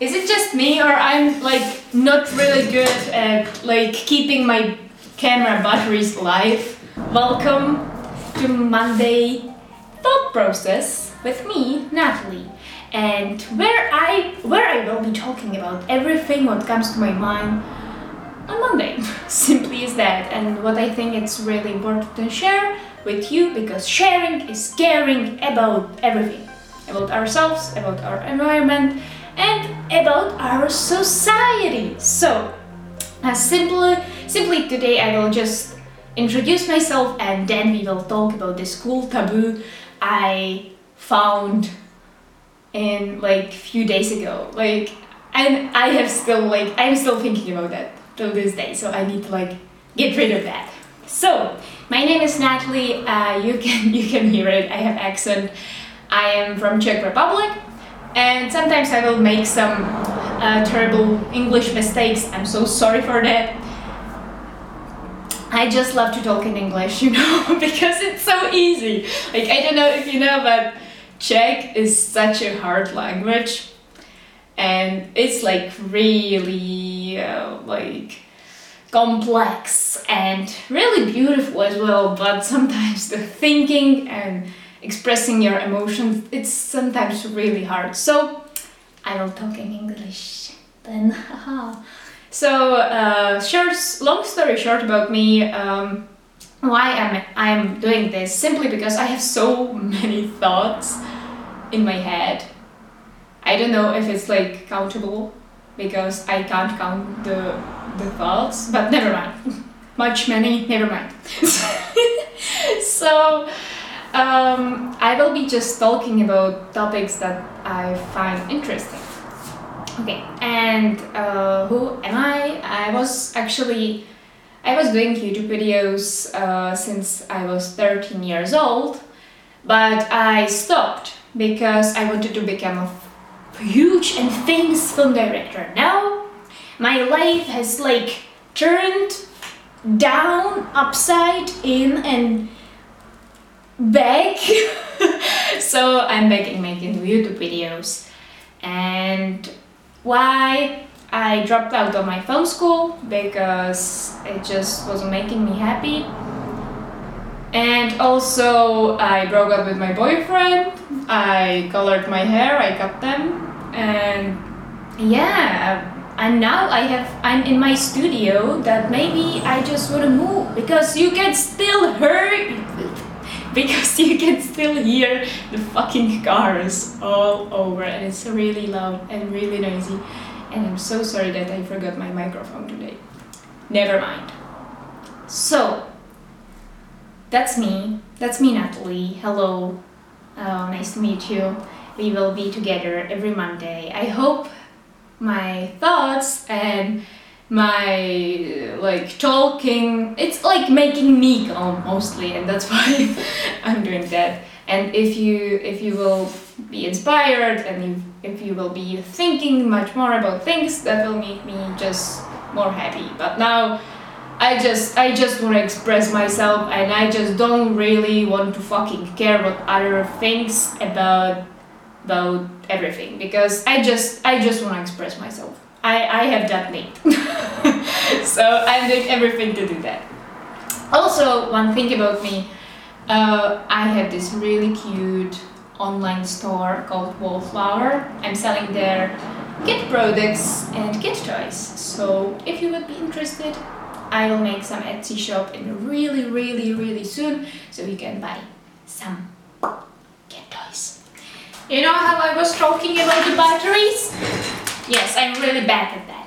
Is it just me or I'm like not really good at like keeping my camera batteries alive? Welcome to Monday thought process with me, Natalie, and where I where I will be talking about everything what comes to my mind on Monday. Simply is that, and what I think it's really important to share with you because sharing is caring about everything, about ourselves, about our environment and about our society. So, uh, simply, simply today I will just introduce myself and then we will talk about this cool taboo I found in like few days ago. Like, and I have still like I'm still thinking about that till this day. So I need to like get rid of that. So my name is Natalie. Uh, you can you can hear it. I have accent. I am from Czech Republic and sometimes I will make some uh, terrible English mistakes. I'm so sorry for that. I just love to talk in English, you know, because it's so easy. Like, I don't know if you know, but Czech is such a hard language, and it's like really uh, like complex and really beautiful as well. But sometimes the thinking and expressing your emotions it's sometimes really hard. So i will talk in english then so uh, short long story short about me um, why am i'm doing this simply because i have so many thoughts in my head. I don't know if it's like countable because i can't count the the thoughts but never mind. Much many never mind. So um, I will be just talking about topics that I find interesting. Okay, and uh, who am I? I was actually I was doing YouTube videos uh, since I was 13 years old, but I stopped because I wanted to become a huge and famous film director. Now my life has like turned down, upside in, and back. So i'm back in making youtube videos. And why i dropped out of my film school? Because it just wasn't making me happy. And also i broke up with my boyfriend. I colored my hair i cut them. And yeah and now I have I'm in my studio that maybe I just want to move because you can still hear because you can still hear the fucking cars all over and it's really loud and really noisy and I'm so sorry that I forgot my microphone today. Never mind. So, that's me. That's me, Natalie. Hello. Oh, nice to meet you. We will be together every Monday. I hope my thoughts and my like talking it's like making me calm mostly and that's why i'm doing that. And if you if you will be inspired and you, if you will be thinking much more about things that will make me just more happy. But now i just i just want to express myself and i just don't really want to fucking care what other thinks about about everything because i just i just want to express myself I, I have that need. so I'm doing everything to do that. Also, one thing about me, uh, I have this really cute online store called Wallflower. I'm selling their kid products and kid toys. So if you would be interested, I will make some Etsy shop in really, really, really soon so you can buy some kid toys. You know how I was talking about the batteries? Yes, I'm really bad at that.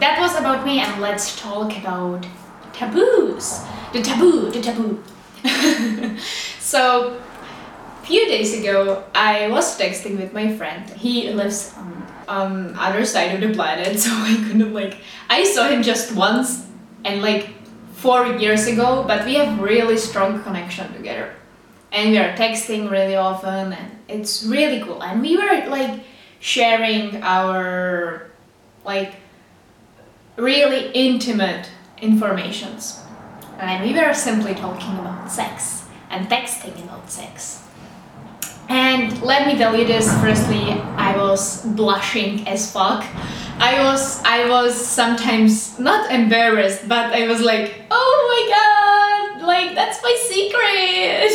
that was about me, and let's talk about taboos. The taboo, the taboo. so, a few days ago, I was texting with my friend. He lives on, on other side of the planet, so I couldn't like. I saw him just once, and like four years ago, but we have really strong connection together, and we are texting really often, and it's really cool. And we were like sharing our like really intimate informations. And we were simply talking about sex and texting about sex. And let me tell you this. Firstly, I was blushing as fuck. I was I was sometimes not embarrassed, but I was like, oh my god, like that's my secret.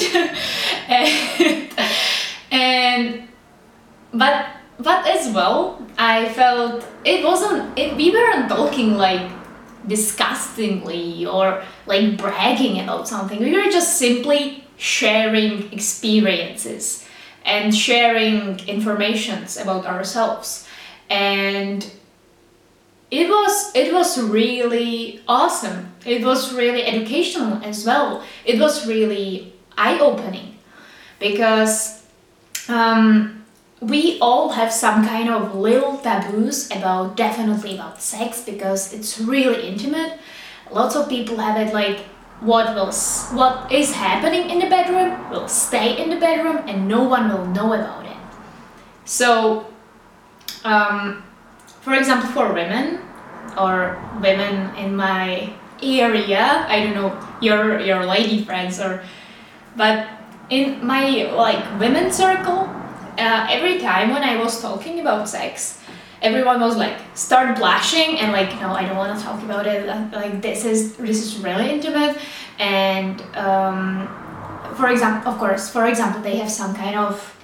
and, and but but as well, I felt it wasn't. We weren't talking like disgustingly or like bragging about something. We were just simply sharing experiences and sharing informations about ourselves and it was it was really awesome it was really educational as well it was really eye-opening because um, we all have some kind of little taboos about definitely about sex because it's really intimate. Lots of people have it like what will what is happening in the bedroom will stay in the bedroom and no one will know about it. So um, for example for women or women in my area i don't know your your lady friends or but in my like women circle uh, every time when i was talking about sex everyone was like start blushing and like no i don't want to talk about it. Like this is this is really intimate. And um, for example of course for example they have some kind of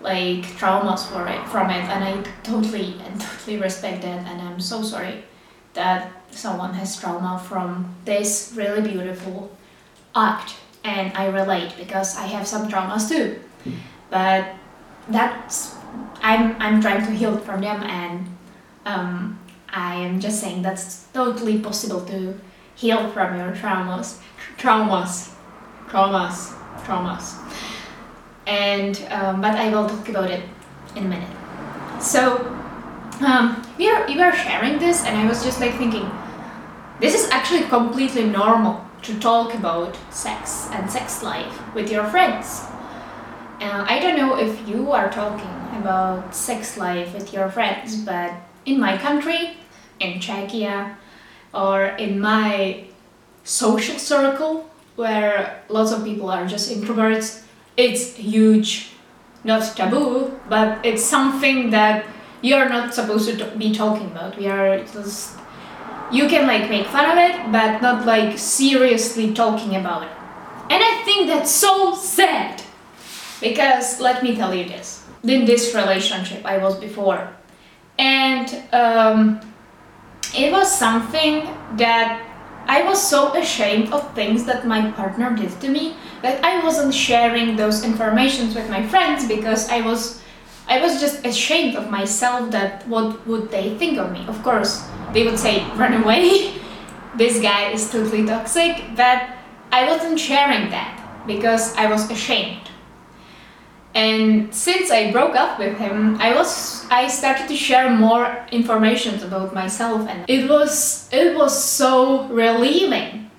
like traumas for it from it and i totally and totally respect that and i'm so sorry that someone has trauma from this really beautiful act. And i relate because i have some traumas too. But that's I'm I'm trying to heal from them, and um, I am just saying that's totally possible to heal from your traumas, traumas, traumas, traumas. And um, but I will talk about it in a minute. So um, we are we were sharing this, and I was just like thinking, this is actually completely normal to talk about sex and sex life with your friends. Uh, I don't know if you are talking about sex life with your friends, but in my country, in Czechia, or in my social circle, where lots of people are just introverts, it's huge, not taboo, but it's something that you're not supposed to be talking about. We are just you can like make fun of it, but not like seriously talking about it. And I think that's so sad. Because let me tell you this in this relationship I was before. And um, it was something that I was so ashamed of things that my partner did to me that I wasn't sharing those informations with my friends because I was I was just ashamed of myself that what would they think of me. Of course, they would say run away. this guy is totally toxic, but I wasn't sharing that because I was ashamed and since i broke up with him i was i started to share more information about myself and it was it was so relieving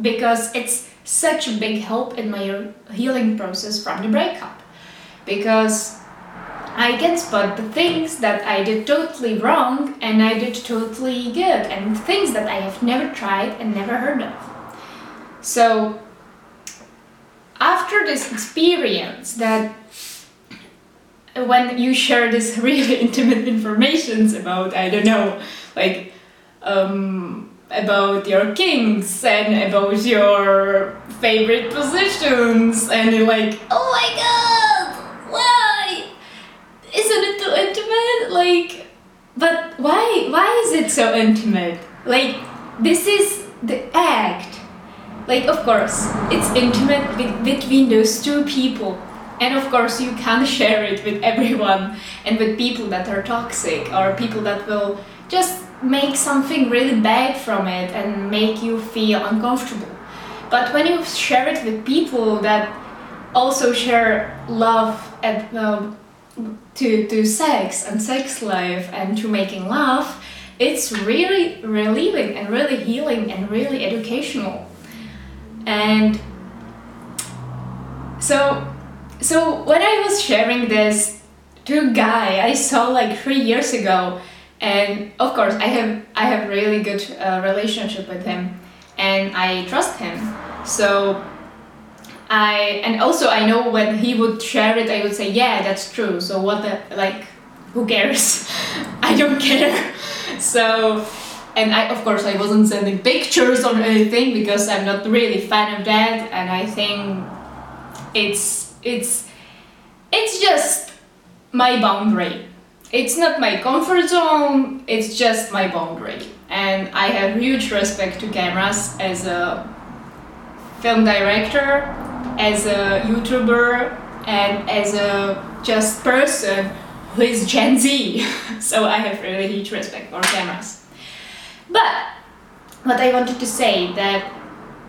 because it's such a big help in my healing process from the breakup. Because i can spot the things that i did totally wrong and i did totally good and things that i have never tried and never heard of. So after this experience that when you share this really intimate informations about i don't know like um, about your kinks and about your favorite positions and you're like oh my god why? Isn't it too intimate? Like but why why is it so intimate? Like this is the act like of course it's intimate between those two people and of course, you can't share it with everyone and with people that are toxic or people that will just make something really bad from it and make you feel uncomfortable. But when you share it with people that also share love and, um, to, to sex and sex life and to making love, it's really relieving and really healing and really educational. And so so when I was sharing this to a guy I saw like three years ago, and of course I have I have really good uh, relationship with him, and I trust him. So I and also I know when he would share it, I would say, yeah, that's true. So what the like, who cares? I don't care. So, and I of course I wasn't sending pictures or anything because I'm not really fan of that, and I think it's it's it's just my boundary. It's not my comfort zone. It's just my boundary, and I have huge respect to cameras as a film director as a YouTuber and as a just person who is Gen Z. so I have really huge respect for cameras. But what I wanted to say that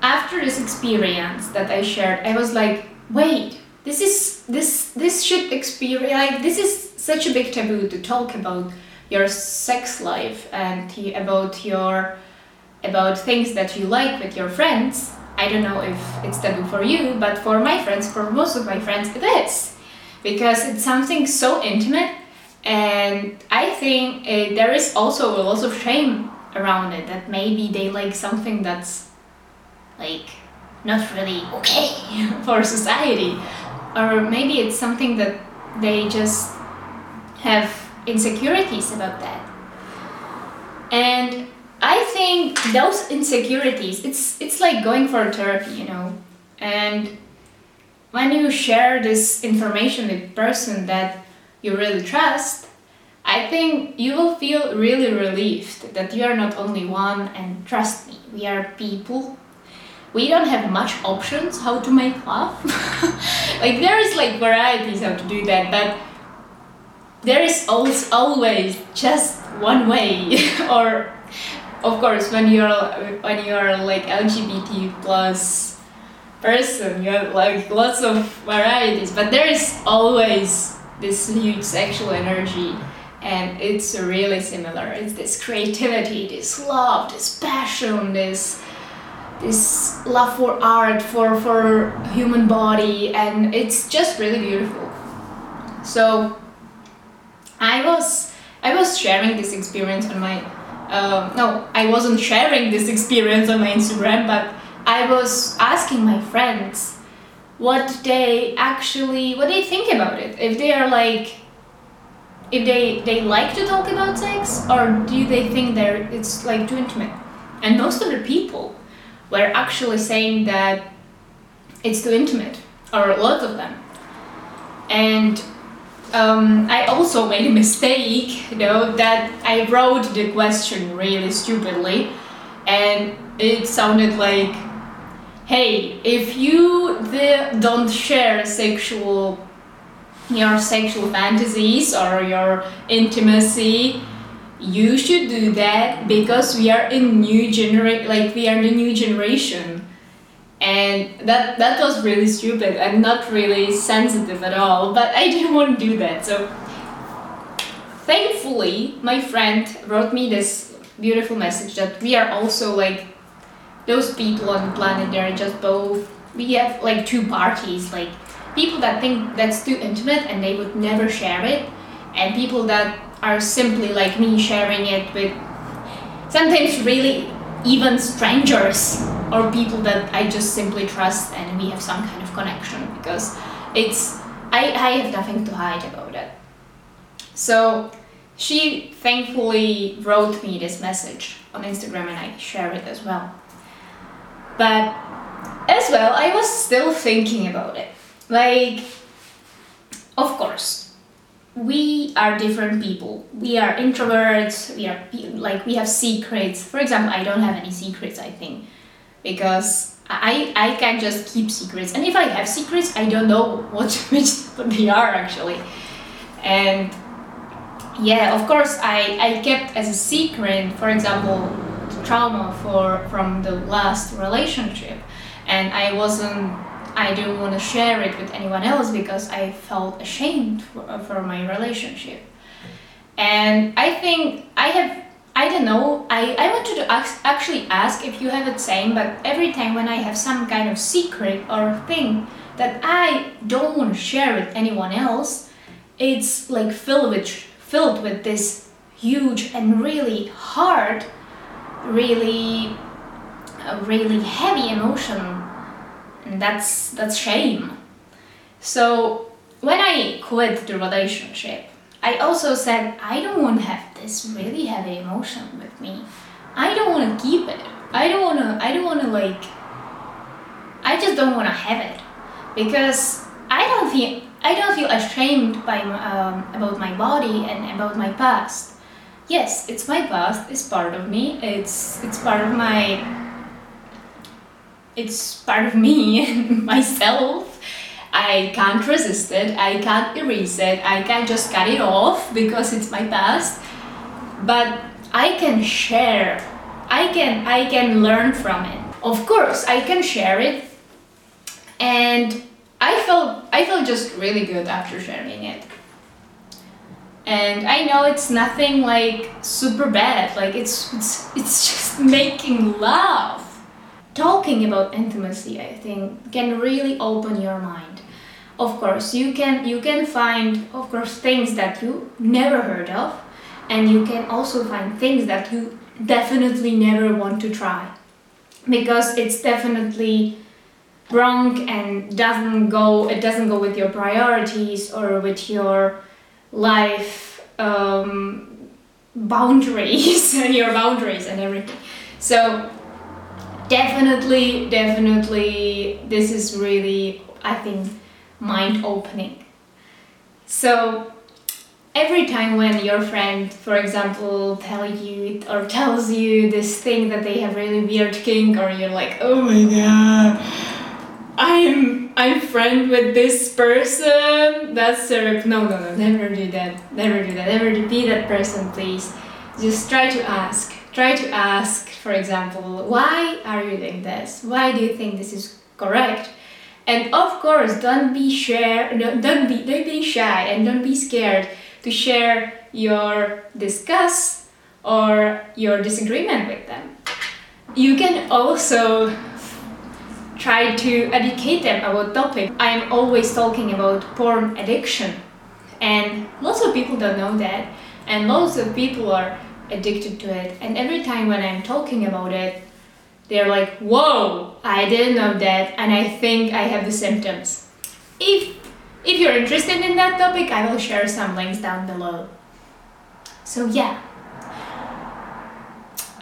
after this experience that I shared, I was like, wait, this is this this should experience like this is such a big taboo to talk about your sex life and about your about things that you like with your friends I don't know if it's taboo for you, but for my friends, for most of my friends, it is. Because it's something so intimate, and I think it, there is also a lot of shame around it that maybe they like something that's like not really okay for society, or maybe it's something that they just have insecurities about that. And I think those insecurities, it's it's like going for therapy, you know. And when you share this information with person that you really trust, I think you will feel really relieved that you are not only one and trust me, we are people. We don't have much options how to make love. like there is like varieties how to do that, but there is always just one way or of course when you're when you're like lgbt plus person you have like lots of varieties but there is always this huge sexual energy and it's really similar. It's this creativity this love this passion this this love for art for for human body. And it's just really beautiful. So i was i was sharing this experience on my um, no, I wasn't sharing this experience on my Instagram, but I was asking my friends what they actually what they think about it. If they are like if they they like to talk about sex or do they think they're it's like too intimate? And most of the people were actually saying that it's too intimate, or a lot of them. And um, I also made a mistake, you know, that I wrote the question really stupidly, and it sounded like, "Hey, if you don't share sexual, your sexual fantasies or your intimacy, you should do that because we are in new generation, like we are the new generation." and that that was really stupid and not really sensitive at all but i didn't want to do that so thankfully my friend wrote me this beautiful message that we are also like those people on the planet they're just both we have like two parties like people that think that's too intimate and they would never share it and people that are simply like me sharing it with sometimes really even strangers or people that I just simply trust and we have some kind of connection because it's I, I have nothing to hide about it. So she thankfully wrote me this message on Instagram and I share it as well. But as well, I was still thinking about it. Like, of course, we are different people. We are introverts. We are like we have secrets. For example, I don't have any secrets. I think because I I can just keep secrets. And if I have secrets, I don't know what which they are actually. And yeah, of course, I I kept as a secret. For example, trauma for from the last relationship, and I wasn't I didn't want to share it with anyone else because I felt ashamed for, for my relationship. And I think I have, I don't know, I, I wanted to ask, actually ask if you have the same, but every time when I have some kind of secret or thing that I don't want to share with anyone else, it's like filled with, filled with this huge and really hard, really, uh, really heavy emotion and that's that's shame. So when I quit the relationship, I also said I don't want to have this really heavy emotion with me. I don't want to keep it. I don't want to. I don't want to like. I just don't want to have it because I don't feel. I don't feel ashamed by um, about my body and about my past. Yes, it's my past. It's part of me. It's it's part of my. It's part of me and myself I can't resist it, I can't erase it, I can't just cut it off because it's my past. But I can share. I can I can learn from it. Of course, I can share it. And I felt I felt just really good after sharing it. And I know it's nothing like super bad. Like it's it's it's just making love. Talking about intimacy, I think, can really open your mind. Of course you can you can find of course things that you never heard of and you can also find things that you definitely never want to try. Because it's definitely wrong and doesn't go it doesn't go with your priorities or with your life um, boundaries and your boundaries and everything. So definitely definitely this is really i think mind opening. So every time when your friend, for example, tell you or tells you this thing that they have really weird kink, or you're like, oh my god, I'm I'm friend with this person. That's no no no never do that. Never do that. Never be that person, please. Just try to ask. Try to ask, for example, why are you doing this? Why do you think this is correct? And of course, don't be share, don't be don't be shy and don't be scared to share your discuss or your disagreement with them. You can also try to educate them about topic. I'm always talking about porn addiction, and lots of people don't know that, and lots of people are addicted to it. And every time when I'm talking about it, they're like, whoa, I didn't know that, and I think I have the symptoms. If if you're interested in that topic, I will share some links down below. So yeah.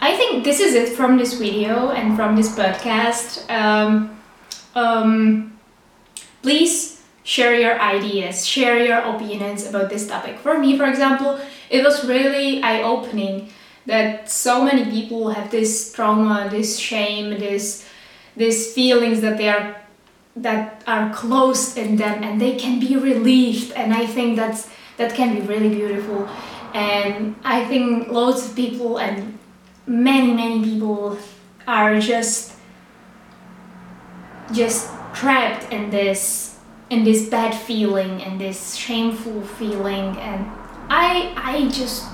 I think this is it from this video and from this podcast. Um, um, please share your ideas, share your opinions about this topic. For me, for example, it was really eye opening that so many people have this trauma, this shame, this these feelings that they are that are closed in them and they can be relieved and I think that's that can be really beautiful and I think loads of people and many many people are just just trapped in this in this bad feeling and this shameful feeling and I I just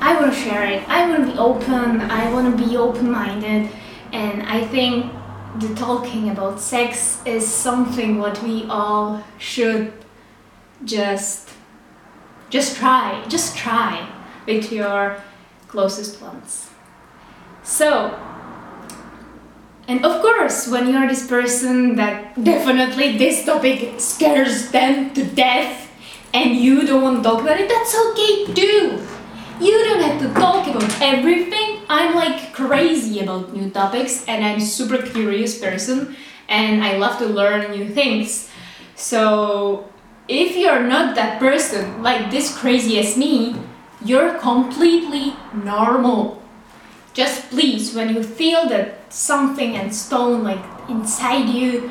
I want to share it. I want to be open. I want to be open minded. And I think the talking about sex is something what we all should just just try just try with your closest ones so and of course when you're this person that definitely this topic scares them to death and you don't want to talk about it that's okay too you don't have to talk about everything. I'm like crazy about new topics and I'm super curious person and I love to learn new things. So if you're not that person like this crazy as me, you're completely normal. Just please, when you feel that something and stone like inside you,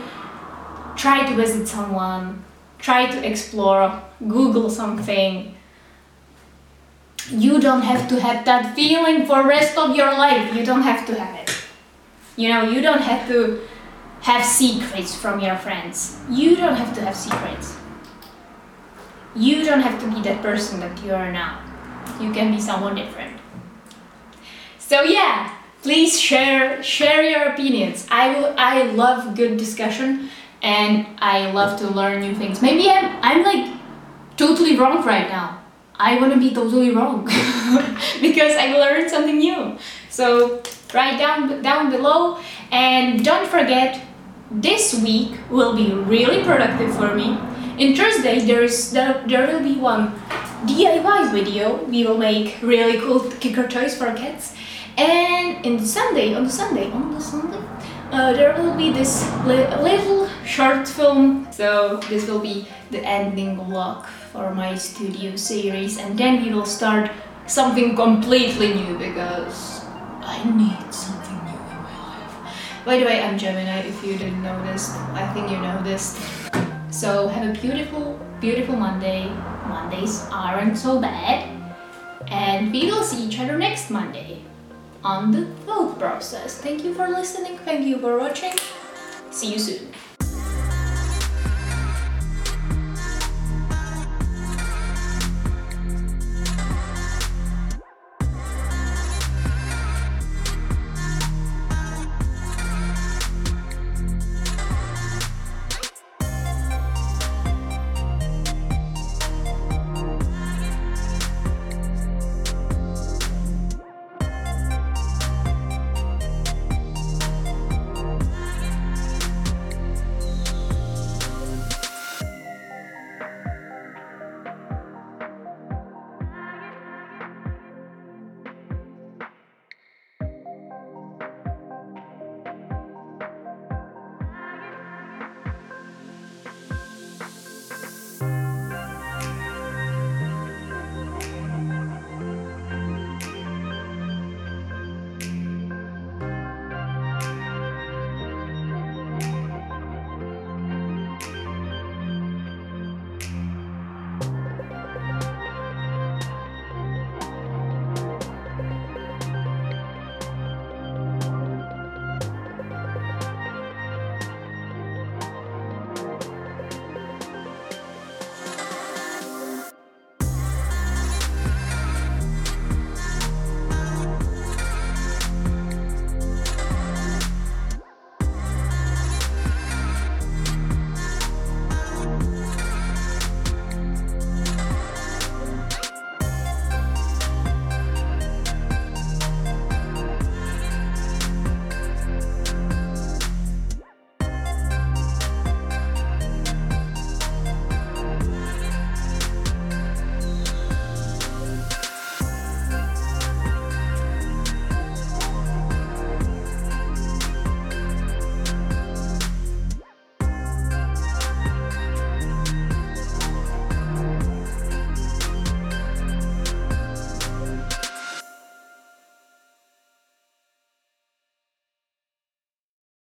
try to visit someone, try to explore, Google something, you don't have to have that feeling for rest of your life. You don't have to have it. You know you don't have to have secrets from your friends. You don't have to have secrets. You don't have to be that person that you are now. You can be someone different so yeah please share share your opinions i i love good discussion and i love to learn new things maybe i'm i'm like totally wrong right now I want to be totally wrong because I learned something new. So write down down below and don't forget this week will be really productive for me. In Thursday, there is there, there will be one DIY video. We will make really cool kicker toys for kids. And in Sunday, on the Sunday, on the Sunday, uh, there will be this li- little short film. So this will be the ending vlog for my studio series, and then we will start something completely new because I need something new in my life. By the way, I'm Gemini. If you didn't know this, I think you know this. So have a beautiful, beautiful Monday. Mondays aren't so bad, and we will see each other next Monday on the thought process. Thank you for listening. Thank you for watching. See you soon.